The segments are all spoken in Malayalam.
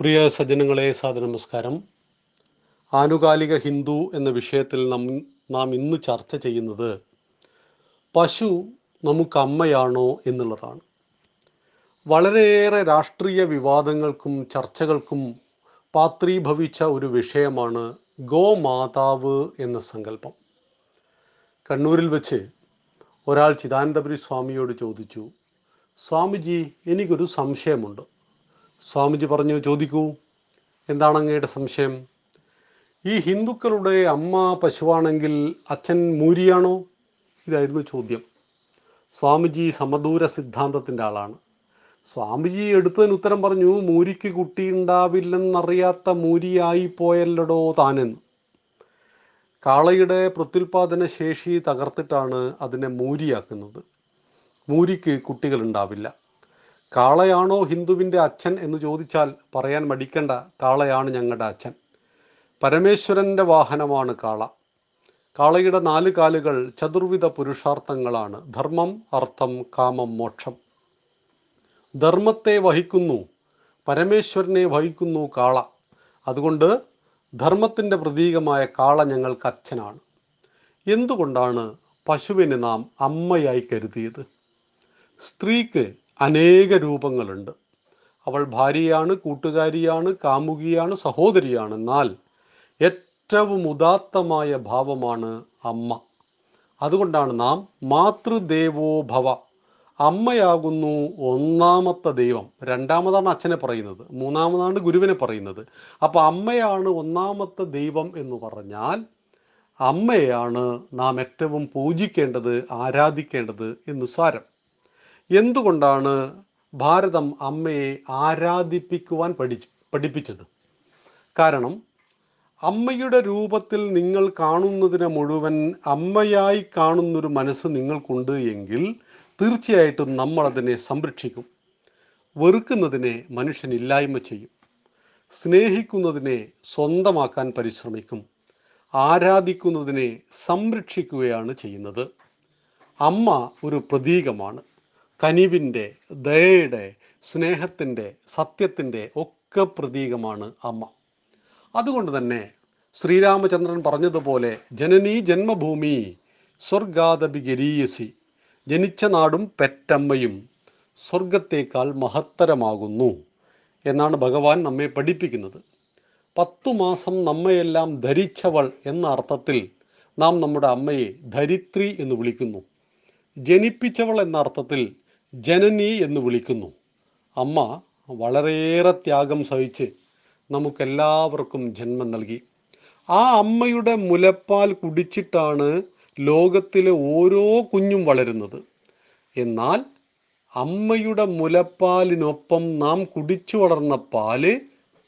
പ്രിയ സജ്ജനങ്ങളെ നമസ്കാരം ആനുകാലിക ഹിന്ദു എന്ന വിഷയത്തിൽ നാം നാം ഇന്ന് ചർച്ച ചെയ്യുന്നത് പശു നമുക്ക് അമ്മയാണോ എന്നുള്ളതാണ്. വളരെയേറെ രാഷ്ട്രീയ വിവാദങ്ങൾക്കും ചർച്ചകൾക്കും പാത്രീഭവിച്ച ഒരു വിഷയമാണ് ഗോമാതാവ് എന്ന സങ്കല്പം. കണ്ണൂരിൽ വെച്ച് ഒരാൾ ചിദാനന്ദപുരി സ്വാമിയോട് ചോദിച്ചു സ്വാമിജി എനിക്കൊരു സംശയമുണ്ട്. സ്വാമിജി പറഞ്ഞു ചോദിക്കൂ എന്താണ് അങ്ങയുടെ സംശയം? ഈ ഹിന്ദുക്കളുടെ അമ്മ പശുവാണെങ്കിൽ അച്ഛൻ മൂരിയാണോ? ഇതായിരുന്നു ചോദ്യം. സ്വാമിജി സമദൂര സിദ്ധാന്തത്തിന്റെ ആളാണ്. സ്വാമിജി എടുത്തതിന് ഉത്തരം പറഞ്ഞു മൂരിക്ക് കുട്ടിയുണ്ടാവില്ലെന്നറിയാത്ത മൂരിയായി പോയല്ലടോ താനെന്ന്. കാളയുടെ പ്രത്യുൽപാദന ശേഷി തകർത്തിട്ടാണ് അതിനെ മൂരിയാക്കുന്നത്. മൂരിക്ക് കുട്ടികളുണ്ടാവില്ല. കാളയാണോ ഹിന്ദുവിന്റെ അച്ഛൻ എന്ന് ചോദിച്ചാൽ പറയാൻ മടിക്കണ്ട കാളയാണ് ഞങ്ങളുടെ അച്ഛൻ. പരമേശ്വരന്റെ വാഹനമാണ് കാള. കാളയുടെ നാല് കാലുകൾ ചതുർവിധ പുരുഷാർത്ഥങ്ങളാണ്. ധർമ്മം അർത്ഥം കാമം മോക്ഷം. ധർമ്മത്തെ വഹിക്കുന്നു പരമേശ്വരനെ വഹിക്കുന്നു കാള. അതുകൊണ്ട് ധർമ്മത്തിന്റെ പ്രതീകമായ കാള ഞങ്ങൾക്ക് അച്ഛനാണ്. എന്തുകൊണ്ടാണ് പശുവിന് നാം അമ്മയായി കരുതിയത്? സ്ത്രീക്ക് അനേക രൂപങ്ങളുണ്ട്. അവൾ ഭാര്യയാണ് കൂട്ടുകാരിയാണ് കാമുകിയാണ് സഹോദരിയാണ്. എന്നാൽ ഏറ്റവും ഉദാത്തമായ ഭാവമാണ് അമ്മ. അതുകൊണ്ടാണ് നാം മാതൃദേവോ ഭവ. അമ്മയാകുന്നു ഒന്നാമത്തെ ദൈവം. രണ്ടാമതാണ് അച്ഛനെ പറയുന്നത്. മൂന്നാമതാണ് ഗുരുവിനെ പറയുന്നത്. അപ്പോൾ അമ്മയാണ് ഒന്നാമത്തെ ദൈവം എന്ന് പറഞ്ഞാൽ അമ്മയാണ് നാം ഏറ്റവും പൂജിക്കേണ്ടത് ആരാധിക്കേണ്ടത് എന്ന് സാരം. എന്തുകൊണ്ടാണ് ഭാരതം അമ്മയെ ആരാധിപ്പിക്കുവാൻ പഠി പഠിപ്പിച്ചത്? കാരണം അമ്മയുടെ രൂപത്തിൽ നിങ്ങൾ കാണുന്നതിനെ മുഴുവൻ അമ്മയായി കാണുന്നൊരു മനസ്സ് നിങ്ങൾക്കുണ്ട് എങ്കിൽ തീർച്ചയായിട്ടും നമ്മളതിനെ സംരക്ഷിക്കും. വെറുക്കുന്നതിനെ മനുഷ്യൻ ഇല്ലായ്മ ചെയ്യും. സ്നേഹിക്കുന്നതിനെ സ്വന്തമാക്കാൻ പരിശ്രമിക്കും. ആരാധിക്കുന്നതിനെ സംരക്ഷിക്കുകയാണ് ചെയ്യുന്നത്. അമ്മ ഒരു പ്രതീകമാണ്. കനിവിന്റെ ദയയുടെ സ്നേഹത്തിന്റെ സത്യത്തിന്റെ ഒക്കെ പ്രതീകമാണ് അമ്മ. അതുകൊണ്ട് തന്നെ ശ്രീരാമചന്ദ്രൻ പറഞ്ഞതുപോലെ ജനനീ ജന്മഭൂമി സ്വർഗാദപി ഗരീയസി ജനിച്ച നാടും പെറ്റമ്മയും സ്വർഗത്തേക്കാൾ മഹത്തരമാകുന്നു എന്നാണ് ഭഗവാൻ നമ്മെ പഠിപ്പിക്കുന്നത്. പത്തു മാസം നമ്മയെല്ലാം ധരിച്ചവൾ എന്ന അർത്ഥത്തിൽ നാം നമ്മുടെ അമ്മയെ ധരിത്രി എന്ന് വിളിക്കുന്നു. ജനിപ്പിച്ചവൾ എന്ന അർത്ഥത്തിൽ ജനനി എന്ന് വിളിക്കുന്നു. അമ്മ വളരെയേറെ ത്യാഗം സഹിച്ച് നമുക്കെല്ലാവർക്കും ജന്മം നൽകി. ആ അമ്മയുടെ മുലപ്പാൽ കുടിച്ചിട്ടാണ് ലോകത്തിലെ ഓരോ കുഞ്ഞും വളരുന്നത്. എന്നാൽ അമ്മയുടെ മുലപ്പാലിനൊപ്പം നാം കുടിച്ചു വളർന്ന പാൽ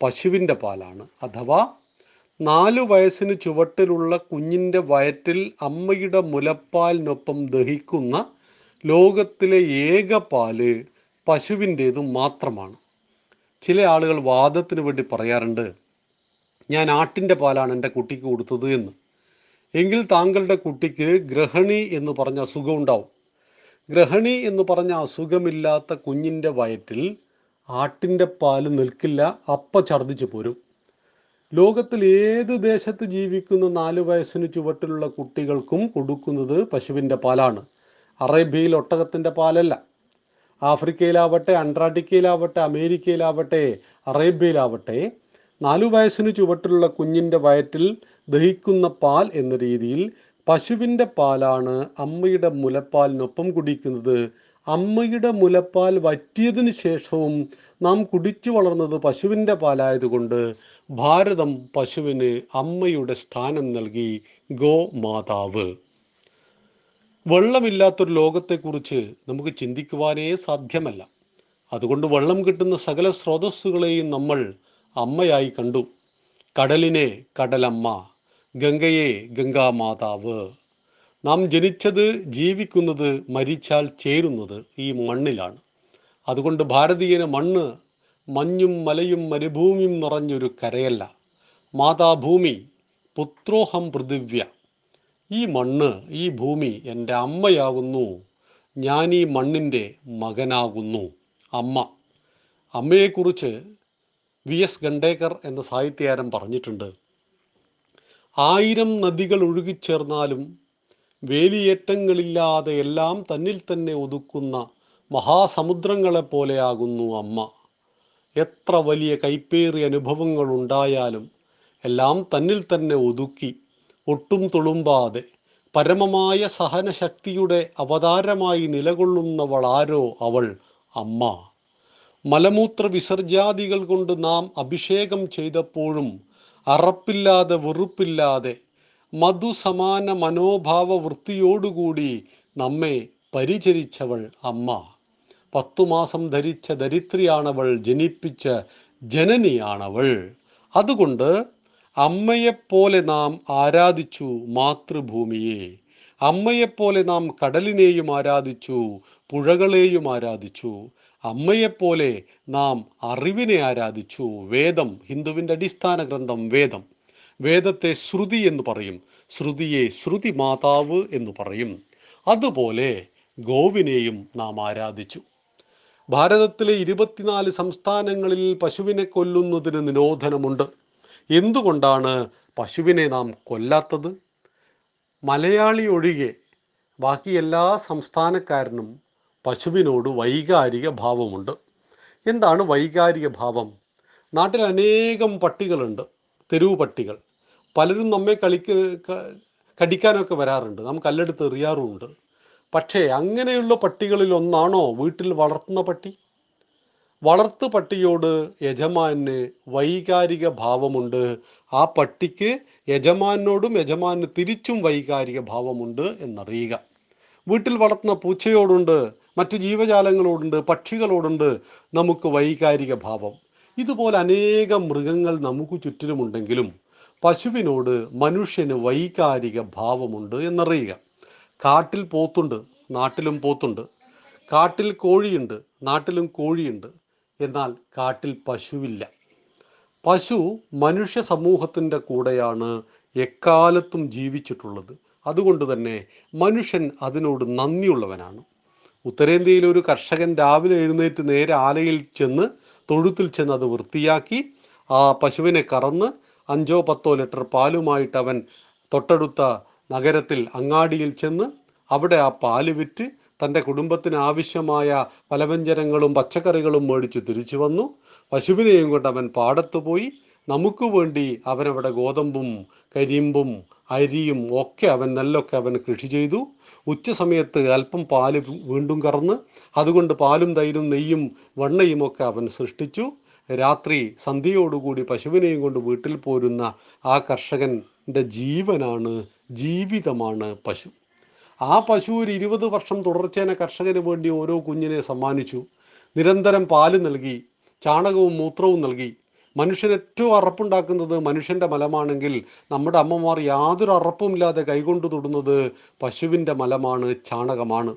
പശുവിന്റെ പാലാണ്. അഥവാ നാലു വയസ്സിന് ചുവട്ടിലുള്ള കുഞ്ഞിന്റെ വയറ്റിൽ അമ്മയുടെ മുലപ്പാലിനൊപ്പം ദഹിക്കുന്ന ലോകത്തിലെ ഏക പാൽ പശുവിന്റേതു മാത്രമാണ്. ചില ആളുകൾ വാദത്തിന് വേണ്ടി പറയാറുണ്ട് ഞാൻ ആട്ടിന്റെ പാലാണ് എന്റെ കുട്ടിക്ക് കൊടുത്തത് എന്ന്. എങ്കിൽ താങ്കളുടെ കുട്ടിക്ക് ഗ്രഹണി എന്ന് പറഞ്ഞ അസുഖം ഉണ്ടാവും. ഗ്രഹണി എന്ന് പറഞ്ഞ അസുഖമില്ലാത്ത കുഞ്ഞിന്റെ വയറ്റിൽ ആട്ടിന്റെ പാൽ നിൽക്കില്ല അപ്പ ഛർദ്ദിച്ചു പോരും. ലോകത്തിൽ ഏത് ദേശത്ത് ജീവിക്കുന്ന നാല് വയസ്സിന് ചുവട്ടിലുള്ള കുട്ടികൾക്കും കൊടുക്കുന്നത് പശുവിന്റെ പാലാണ്. അറേബ്യയിൽ ഒട്ടകത്തിന്റെ പാലല്ല. ആഫ്രിക്കയിലാവട്ടെ അന്റാർട്ടിക്കയിലാവട്ടെ അമേരിക്കയിലാവട്ടെ അറേബ്യയിലാവട്ടെ നാലു വയസ്സിന് ചുവട്ടിലുള്ള കുഞ്ഞിന്റെ വയറ്റിൽ ദഹിക്കുന്ന പാൽ എന്ന രീതിയിൽ പശുവിന്റെ പാലാണ് അമ്മയുടെ മുലപ്പാലിനൊപ്പം കുടിക്കുന്നത്. അമ്മയുടെ മുലപ്പാൽ വറ്റിയതിനു ശേഷവും നാം കുടിച്ചു വളർന്നത് പശുവിന്റെ പാലായതുകൊണ്ട് ഭാരതം പശുവിന് അമ്മയുടെ സ്ഥാനം നൽകി ഗോമാതാവ്. വെള്ളമില്ലാത്തൊരു ലോകത്തെക്കുറിച്ച് നമുക്ക് ചിന്തിക്കുവാനേ സാധ്യമല്ല. അതുകൊണ്ട് വെള്ളം കിട്ടുന്ന സകല സ്രോതസ്സുകളെയും നമ്മൾ അമ്മയായി കണ്ടു. കടലിനെ കടലമ്മ ഗംഗയെ ഗംഗാമാതാവ്. നാം ജനിച്ചത് ജീവിക്കുന്നത് മരിച്ചാൽ ചേരുന്നത് ഈ മണ്ണിലാണ്. അതുകൊണ്ട് ഭാരതീയന് മണ്ണ് മഞ്ഞും മലയും മരുഭൂമിയും നിറഞ്ഞൊരു കരയല്ല. മാതാഭൂമി പുത്രോഹം പൃഥിവ്യ. ഈ മണ്ണ് ഈ ഭൂമി എന്റെ അമ്മയാകുന്നു. ഞാൻ ഈ മണ്ണിന്റെ മകനാകുന്നു. അമ്മ. അമ്മയെക്കുറിച്ച് വി എസ് ഖണ്ടേക്കർ എന്ന സാഹിത്യകാരൻ പറഞ്ഞിട്ടുണ്ട്. ആയിരം നദികൾ ഒഴുകിച്ചേർന്നാലും വേലിയേറ്റങ്ങളില്ലാതെ എല്ലാം തന്നിൽ തന്നെ ഒതുക്കുന്ന മഹാസമുദ്രങ്ങളെപ്പോലെയാകുന്നു അമ്മ. എത്ര വലിയ കൈപ്പേറിയ അനുഭവങ്ങൾ ഉണ്ടായാലും എല്ലാം തന്നിൽ തന്നെ ഒതുക്കി ഒട്ടും തുളുമ്പാതെ പരമമായ സഹനശക്തിയുടെ അവതാരമായി നിലകൊള്ളുന്നവളാരോ അവൾ അമ്മ. മലമൂത്ര വിസർജാദികൾ കൊണ്ട് നാം അഭിഷേകം ചെയ്തപ്പോഴും അറപ്പില്ലാതെ വെറുപ്പില്ലാതെ മധുസമാന മനോഭാവ വൃത്തിയോടുകൂടി നമ്മെ പരിചരിച്ചവൾ അമ്മ. പത്തു മാസം ധരിച്ച ധരിത്രിയാണവൾ ജനിപ്പിച്ച ജനനിയാണവൾ. അതുകൊണ്ട് അമ്മയെപ്പോലെ നാം ആരാധിച്ചു മാതൃഭൂമിയെ. അമ്മയെപ്പോലെ നാം കടലിനെയും ആരാധിച്ചു പുഴകളെയും ആരാധിച്ചു. അമ്മയെപ്പോലെ നാം അറിവിനെ ആരാധിച്ചു. വേദം ഹിന്ദുവിന്റെ അടിസ്ഥാന ഗ്രന്ഥം വേദം. വേദത്തെ ശ്രുതി എന്ന് പറയും. ശ്രുതിയെ ശ്രുതി മാതാവ് എന്ന് പറയും. അതുപോലെ ഗോവിനെയും നാം ആരാധിച്ചു. ഭാരതത്തിലെ ഇരുപത്തിനാല് സംസ്ഥാനങ്ങളിൽ പശുവിനെ കൊല്ലുന്നതിന് നിരോധനമുണ്ട്. എന്തുകൊണ്ടാണ് പശുവിനെ നാം കൊല്ലാത്തത്? മലയാളി ഒഴികെ ബാക്കി എല്ലാ സംസ്ഥാനക്കാരനും പശുവിനോട് വൈകാരിക ഭാവമുണ്ട്. എന്താണ് വൈകാരിക ഭാവം? നാട്ടിൽ അനേകം പട്ടികളുണ്ട് തെരുവ് പട്ടികൾ. പലരും നമ്മെ കളിക്ക് കടിക്കാനൊക്കെ വരാറുണ്ട്. നാം കല്ലെടുത്ത് എറിയാറുമുണ്ട്. പക്ഷേ അങ്ങനെയുള്ള പട്ടികളിൽ ഒന്നാണോ വീട്ടിൽ വളർത്തുന്ന പട്ടി? വളർത്തു പട്ടിയോട് യജമാന് വൈകാരിക ഭാവമുണ്ട്. ആ പട്ടിക്ക് യജമാനോടും യജമാന് തിരിച്ചും വൈകാരിക ഭാവമുണ്ട് എന്നറിയുക. വീട്ടിൽ വളർത്തുന്ന പൂച്ചയോടുണ്ട് മറ്റു ജീവജാലങ്ങളോടുണ്ട് പക്ഷികളോടുണ്ട് നമുക്ക് വൈകാരിക ഭാവം. ഇതുപോലെ അനേകം മൃഗങ്ങൾ നമുക്ക് ചുറ്റിലുമുണ്ടെങ്കിലും പശുവിനോട് മനുഷ്യന് വൈകാരിക ഭാവമുണ്ട് എന്നറിയുക. കാട്ടിൽ പോത്തുണ്ട് നാട്ടിലും പോത്തുണ്ട്. കാട്ടിൽ കോഴിയുണ്ട് നാട്ടിലും കോഴിയുണ്ട്. എന്നാൽ കാട്ടിൽ പശുവില്ല. പശു മനുഷ്യ സമൂഹത്തിന്റെ കൂടെയാണ് എക്കാലത്തും ജീവിച്ചിട്ടുള്ളത്. അതുകൊണ്ട് തന്നെ മനുഷ്യൻ അതിനോട് നന്ദിയുള്ളവനാണ്. ഉത്തരേന്ത്യയിലെ ഒരു കർഷകൻ രാവിലെ എഴുന്നേറ്റ് നേരെ ആലയിൽ ചെന്ന് തൊഴുത്തിൽ ചെന്ന് അത് വൃത്തിയാക്കി ആ പശുവിനെ കറന്ന് അഞ്ചോ പത്തോ ലിറ്റർ പാലുമായിട്ട് അവൻ തൊട്ടടുത്ത നഗരത്തിൽ അങ്ങാടിയിൽ ചെന്ന് അവിടെ ആ പാൽ വിറ്റ് തന്റെ കുടുംബത്തിന് ആവശ്യമായ പലവ്യഞ്ജനങ്ങളും പച്ചക്കറികളും മേടിച്ച് തിരിച്ചു വന്നു. പശുവിനെയും കൊണ്ട് അവൻ പാടത്ത് പോയി. നമുക്ക് വേണ്ടി അവനവിടെ ഗോതമ്പും കരിമ്പും അരിയും ഒക്കെ അവൻ നെല്ലൊക്കെ അവൻ കൃഷി ചെയ്തു. ഉച്ച സമയത്ത് അല്പം പാൽ വീണ്ടും കറന്ന് അതുകൊണ്ട് പാലും തൈരും നെയ്യും വെണ്ണയും ഒക്കെ അവൻ സൃഷ്ടിച്ചു. രാത്രി സന്ധ്യയോടുകൂടി പശുവിനെയും കൊണ്ട് വീട്ടിൽ പോരുന്ന ആ കർഷകന്റെ ജീവനാണ് ജീവിതമാണ് പശു. ആ പശു ഒരു ഇരുപത് വർഷം തുടർച്ചേന കർഷകന് വേണ്ടി ഓരോ കുഞ്ഞിനെ സമ്മാനിച്ചു. നിരന്തരം പാൽ നൽകി ചാണകവും മൂത്രവും നൽകി. മനുഷ്യൻ ഏറ്റവും അറപ്പുണ്ടാക്കുന്നത് മനുഷ്യന്റെ മലമാണെങ്കിൽ നമ്മുടെ അമ്മമാർ യാതൊരു അറപ്പുമില്ലാതെ കൈകൊണ്ട് തൊടുന്നത് പശുവിന്റെ മലമാണ് ചാണകമാണ്.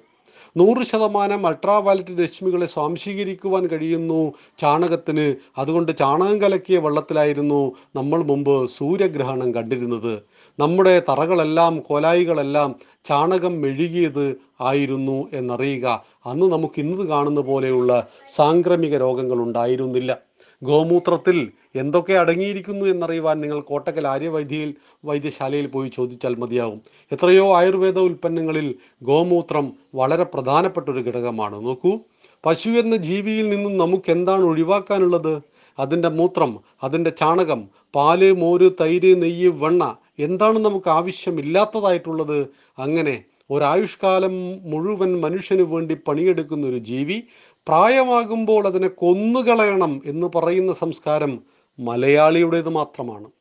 നൂറ് ശതമാനം അൾട്രാ വയലറ്റ് രശ്മികളെ സ്വാംശീകരിക്കുവാൻ കഴിയുന്നു ചാണകത്തിന്. അതുകൊണ്ട് ചാണകം കലക്കിയ വെള്ളത്തിലായിരുന്നു നമ്മൾ മുമ്പ് സൂര്യഗ്രഹണം കണ്ടിരുന്നത്. നമ്മുടെ തറകളെല്ലാം കോലായികളെല്ലാം ചാണകം മെഴുകിയത് ആയിരുന്നു എന്നറിയുക. അന്ന് നമുക്ക് ഇന്ന് കാണുന്ന പോലെയുള്ള സാംക്രമിക രോഗങ്ങൾ ഉണ്ടായിരുന്നില്ല. ഗോമൂത്രത്തിൽ എന്തൊക്കെ അടങ്ങിയിരിക്കുന്നു എന്നറിയുവാൻ നിങ്ങൾ കോട്ടക്കൽ ആര്യവൈദ്യയിൽ വൈദ്യശാലയിൽ പോയി ചോദിച്ചാൽ മതിയാകും എത്രയോ ആയുർവേദ ഉൽപ്പന്നങ്ങളിൽ ഗോമൂത്രം വളരെ പ്രധാനപ്പെട്ട ഒരു ഘടകമാണ്. നോക്കൂ പശു എന്ന ജീവിയിൽ നിന്നും നമുക്ക് എന്താണ് ഒഴിവാക്കാനുള്ളത്? അതിന്റെ മൂത്രം അതിന്റെ ചാണകം പാൽ മോര് തൈര് നെയ്യ് വെണ്ണ എന്താണ് നമുക്ക് ആവശ്യമില്ലാത്തതായിട്ടുള്ളത്? അങ്ങനെ ഒരായുഷ്കാലം മുഴുവൻ മനുഷ്യന് വേണ്ടി പണിയെടുക്കുന്ന ഒരു ജീവി പ്രായമാകുമ്പോൾ അതിനെ കൊന്നുകളയണം എന്ന് പറയുന്ന സംസ്കാരം മലയാളിയുടേത് മാത്രമാണ്.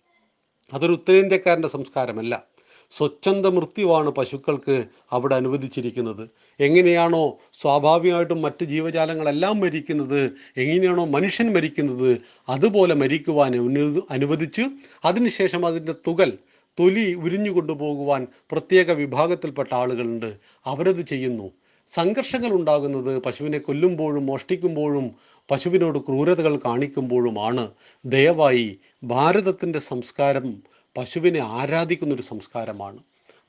അതൊരു ഉത്തരേന്ത്യക്കാരന്റെ സംസ്കാരമല്ല. സ്വച്ഛന്ത മൃത്യുവാണ് പശുക്കൾക്ക് അവിടെ അനുവദിച്ചിരിക്കുന്നത്. എങ്ങനെയാണോ സ്വാഭാവികമായിട്ടും മറ്റ് ജീവജാലങ്ങളെല്ലാം മരിക്കുന്നത് എങ്ങനെയാണോ മനുഷ്യൻ മരിക്കുന്നത് അതുപോലെ മരിക്കുവാൻ അനു- അനുവദിച്ച് അതിനുശേഷം അതിന്റെ തുകൽ തൊലി ഉരിഞ്ഞു കൊണ്ടുപോകുവാൻ പ്രത്യേക വിഭാഗത്തിൽപ്പെട്ട ആളുകളുണ്ട്. അവരത് ചെയ്യുന്നു. സംഘർഷങ്ങൾ ഉണ്ടാകുന്നത് പശുവിനെ കൊല്ലുമ്പോഴും മോഷ്ടിക്കുമ്പോഴും പശുവിനോട് ക്രൂരതകൾ കാണിക്കുമ്പോഴുമാണ് ദയവായി ഭാരതത്തിന്റെ സംസ്കാരം പശുവിനെ ആരാധിക്കുന്നൊരു സംസ്കാരമാണ്.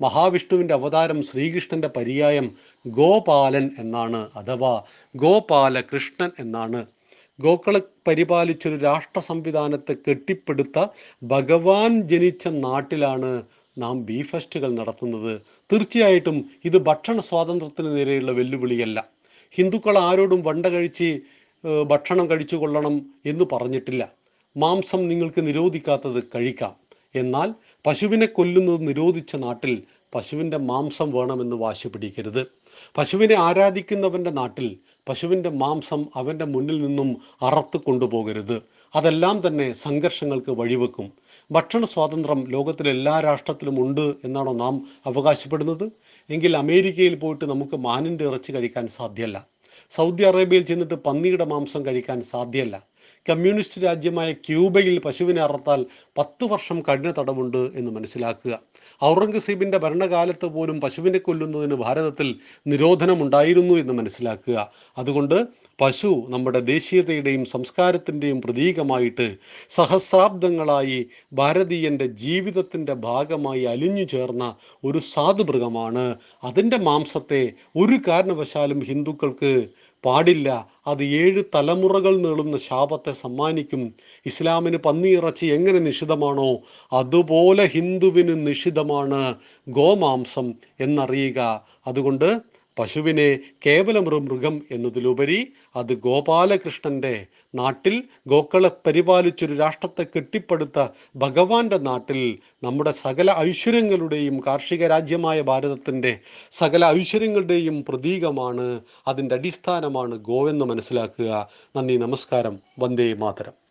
മഹാവിഷ്ണുവിന്റെ അവതാരം ശ്രീകൃഷ്ണന്റെ പര്യായം ഗോപാലൻ എന്നാണ് അഥവാ ഗോപാല കൃഷ്ണൻ എന്നാണ്. ഗോക്കളെ പരിപാലിച്ചൊരു രാഷ്ട്ര സംവിധാനത്തെ കെട്ടിപ്പടുത്ത ഭഗവാൻ ജനിച്ച നാട്ടിലാണ് നാം ബീ ഫെസ്റ്റുകൾ നടത്തുന്നത്. തീർച്ചയായിട്ടും ഇത് ഭക്ഷണ സ്വാതന്ത്ര്യത്തിന് നേരെയുള്ള വെല്ലുവിളിയല്ല. ഹിന്ദുക്കൾ ആരോടും വണ്ട കഴിച്ച് ഭക്ഷണം കഴിച്ചു കൊള്ളണം എന്ന് പറഞ്ഞിട്ടില്ല. മാംസം നിങ്ങൾക്ക് നിരോധിക്കാത്തത് കഴിക്കാം. എന്നാൽ പശുവിനെ കൊല്ലുന്നത് നിരോധിച്ച നാട്ടിൽ പശുവിന്റെ മാംസം വേണമെന്ന് വാശി പിടിക്കരുത്. പശുവിനെ ആരാധിക്കുന്നവന്റെ നാട്ടിൽ പശുവിന്റെ മാംസം അവന്റെ മുന്നിൽ നിന്നും അറത്ത് കൊണ്ടുപോകരുത്. അതെല്ലാം തന്നെ സംഘർഷങ്ങൾക്ക് വഴിവെക്കും. ഭക്ഷണ സ്വാതന്ത്ര്യം ലോകത്തിലെ എല്ലാ രാഷ്ട്രത്തിലും ഉണ്ട് എന്നാണോ നാം അവകാശപ്പെടുന്നത്? എങ്കിൽ അമേരിക്കയിൽ പോയിട്ട് നമുക്ക് മാനിന്റെ ഇറച്ചി കഴിക്കാൻ സാധ്യമല്ല സൗദി അറേബ്യയിൽ ചെന്നിട്ട് പന്നിയുടെ മാംസം കഴിക്കാൻ സാധ്യമല്ല കമ്മ്യൂണിസ്റ്റ് രാജ്യമായ ക്യൂബയിൽ പശുവിനെ അറുത്താൽ പത്ത് വർഷം കഠിന തടവുണ്ട് എന്ന് മനസ്സിലാക്കുക. ഔറംഗസീബിന്റെ ഭരണകാലത്ത് പോലും പശുവിനെ കൊല്ലുന്നതിന് ഭാരതത്തിൽ നിരോധനമുണ്ടായിരുന്നു എന്ന് മനസ്സിലാക്കുക. അതുകൊണ്ട് പശു നമ്മുടെ ദേശീയതയുടെയും സംസ്കാരത്തിന്റെയും പ്രതീകമായിട്ട് സഹസ്രാബ്ദങ്ങളായി ഭാരതീയന്റെ ജീവിതത്തിന്റെ ഭാഗമായി അലിഞ്ഞു ചേർന്ന ഒരു സാധുമൃഗമാണ്. അതിന്റെ മാംസത്തെ ഒരു കാരണവശാലും ഹിന്ദുക്കൾക്ക് പാടില്ല. അത് ഏഴ് തലമുറകൾ നീളുന്ന ശാപത്തെ സമ്മാനിക്കും. ഇസ്ലാമിന് പന്നിയിറച്ചി എങ്ങനെ നിഷിതമാണോ അതുപോലെ ഹിന്ദുവിന് നിഷിതമാണ് ഗോമാംസം എന്നറിയുക. അതുകൊണ്ട് പശുവിനെ കേവലം ഒരു മൃഗം എന്നതിലുപരി അത് ഗോപാലകൃഷ്ണന്റെ നാട്ടിൽ ഗോക്കളെ പരിപാലിച്ചൊരു രാഷ്ട്രത്തെ കെട്ടിപ്പടുത്ത ഭഗവാന്റെ നാട്ടിൽ നമ്മുടെ സകല ഐശ്വര്യങ്ങളുടെയും കാർഷിക രാജ്യമായ ഭാരതത്തിന്റെ സകല ഐശ്വര്യങ്ങളുടെയും പ്രതീകമാണ് അതിന്റെ അടിസ്ഥാനമാണ് ഗോവെന്ന് മനസ്സിലാക്കുക. നന്ദി നമസ്കാരം. വന്ദേ മാതരം.